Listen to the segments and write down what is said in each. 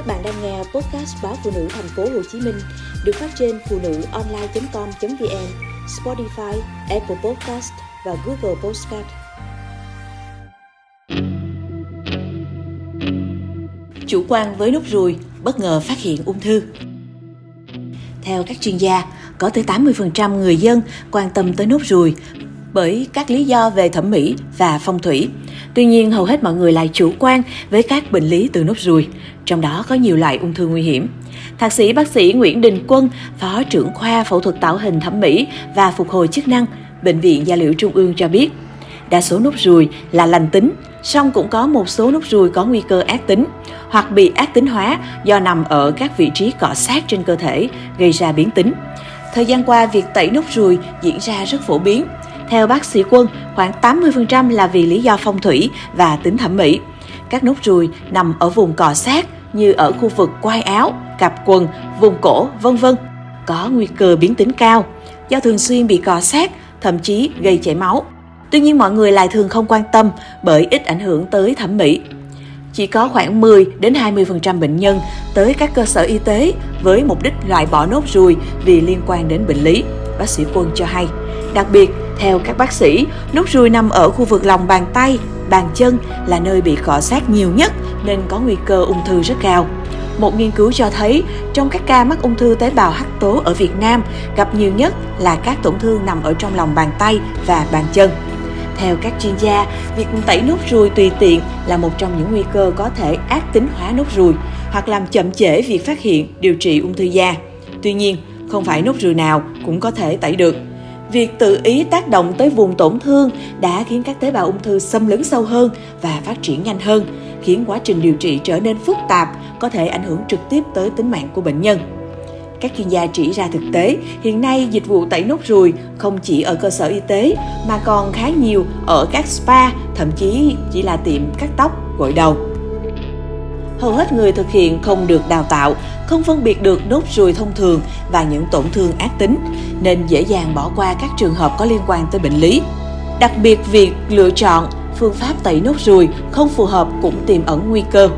Các bạn đang nghe podcast báo phụ nữ thành phố Hồ Chí Minh được phát trên phụ nữ online.com.vn, Spotify, Apple Podcast và Google Podcast. Chủ quan với nốt ruồi, bất ngờ phát hiện ung thư. Theo các chuyên gia, có tới 80% người dân quan tâm tới nốt ruồi bởi các lý do về thẩm mỹ và phong thủy. Tuy nhiên, hầu hết mọi người lại chủ quan với các bệnh lý từ nốt ruồi, trong đó có nhiều loại ung thư nguy hiểm. Thạc sĩ bác sĩ Nguyễn Đình Quân, Phó trưởng khoa phẫu thuật tạo hình thẩm mỹ và phục hồi chức năng, Bệnh viện Gia liễu Trung ương cho biết, đa số nốt ruồi là lành tính, song cũng có một số nốt ruồi có nguy cơ ác tính hoặc bị ác tính hóa do nằm ở các vị trí cọ sát trên cơ thể, gây ra biến tính. Thời gian qua, việc tẩy nốt ruồi diễn ra rất phổ biến. Theo bác sĩ Quân, khoảng 80% là vì lý do phong thủy và tính thẩm mỹ. Các nốt ruồi nằm ở vùng cò sát như ở khu vực quai áo, cặp quần, vùng cổ, vân vân, có nguy cơ biến tính cao do thường xuyên bị cò sát, thậm chí gây chảy máu. Tuy nhiên mọi người lại thường không quan tâm bởi ít ảnh hưởng tới thẩm mỹ. Chỉ có khoảng 10 đến 20% bệnh nhân tới các cơ sở y tế với mục đích loại bỏ nốt ruồi vì liên quan đến bệnh lý, bác sĩ Quân cho hay. Đặc biệt, theo các bác sĩ, nốt ruồi nằm ở khu vực lòng bàn tay, bàn chân là nơi bị cọ sát nhiều nhất nên có nguy cơ ung thư rất cao. Một nghiên cứu cho thấy, trong các ca mắc ung thư tế bào hắc tố ở Việt Nam, gặp nhiều nhất là các tổn thương nằm ở trong lòng bàn tay và bàn chân. Theo các chuyên gia, việc tẩy nốt ruồi tùy tiện là một trong những nguy cơ có thể ác tính hóa nốt ruồi hoặc làm chậm trễ việc phát hiện điều trị ung thư da. Tuy nhiên, không phải nốt ruồi nào cũng có thể tẩy được. Việc tự ý tác động tới vùng tổn thương đã khiến các tế bào ung thư xâm lấn sâu hơn và phát triển nhanh hơn, khiến quá trình điều trị trở nên phức tạp, có thể ảnh hưởng trực tiếp tới tính mạng của bệnh nhân. Các chuyên gia chỉ ra thực tế, hiện nay dịch vụ tẩy nốt ruồi không chỉ ở cơ sở y tế mà còn khá nhiều ở các spa, thậm chí chỉ là tiệm cắt tóc, gội đầu. Hầu hết người thực hiện không được đào tạo, không phân biệt được nốt ruồi thông thường và những tổn thương ác tính, nên dễ dàng bỏ qua các trường hợp có liên quan tới bệnh lý. Đặc biệt việc lựa chọn phương pháp tẩy nốt ruồi không phù hợp cũng tiềm ẩn nguy cơ.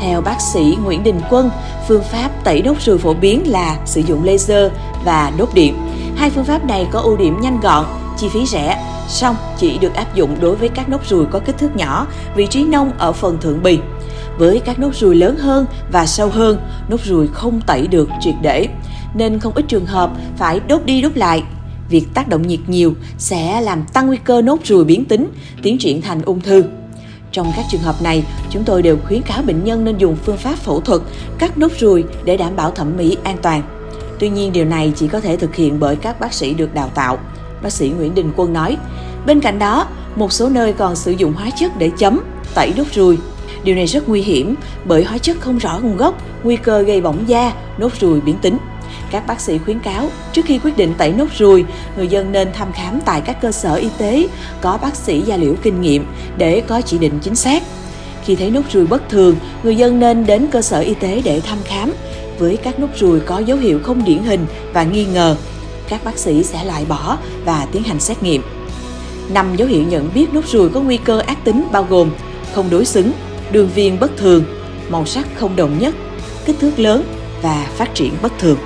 Theo bác sĩ Nguyễn Đình Quân, phương pháp tẩy nốt ruồi phổ biến là sử dụng laser và đốt điện. Hai phương pháp này có ưu điểm nhanh gọn, chi phí rẻ, song chỉ được áp dụng đối với các nốt ruồi có kích thước nhỏ, vị trí nông ở phần thượng bì. Với các nốt ruồi lớn hơn và sâu hơn, nốt ruồi không tẩy được triệt để, nên không ít trường hợp phải đốt đi đốt lại. Việc tác động nhiệt nhiều sẽ làm tăng nguy cơ nốt ruồi biến tính, tiến triển thành ung thư. Trong các trường hợp này, chúng tôi đều khuyến cáo bệnh nhân nên dùng phương pháp phẫu thuật cắt nốt ruồi để đảm bảo thẩm mỹ an toàn. Tuy nhiên điều này chỉ có thể thực hiện bởi các bác sĩ được đào tạo. Bác sĩ Nguyễn Đình Quân nói, bên cạnh đó, một số nơi còn sử dụng hóa chất để chấm, tẩy nốt ruồi. Điều này rất nguy hiểm bởi hóa chất không rõ nguồn gốc, nguy cơ gây bỏng da, nốt ruồi biến tính. Các bác sĩ khuyến cáo, trước khi quyết định tẩy nốt ruồi, người dân nên thăm khám tại các cơ sở y tế có bác sĩ da liễu kinh nghiệm để có chỉ định chính xác. Khi thấy nốt ruồi bất thường, người dân nên đến cơ sở y tế để thăm khám. Với các nốt ruồi có dấu hiệu không điển hình và nghi ngờ, các bác sĩ sẽ loại bỏ và tiến hành xét nghiệm. Năm dấu hiệu nhận biết nốt ruồi có nguy cơ ác tính bao gồm không đối xứng, đường viền bất thường, màu sắc không đồng nhất, kích thước lớn và phát triển bất thường.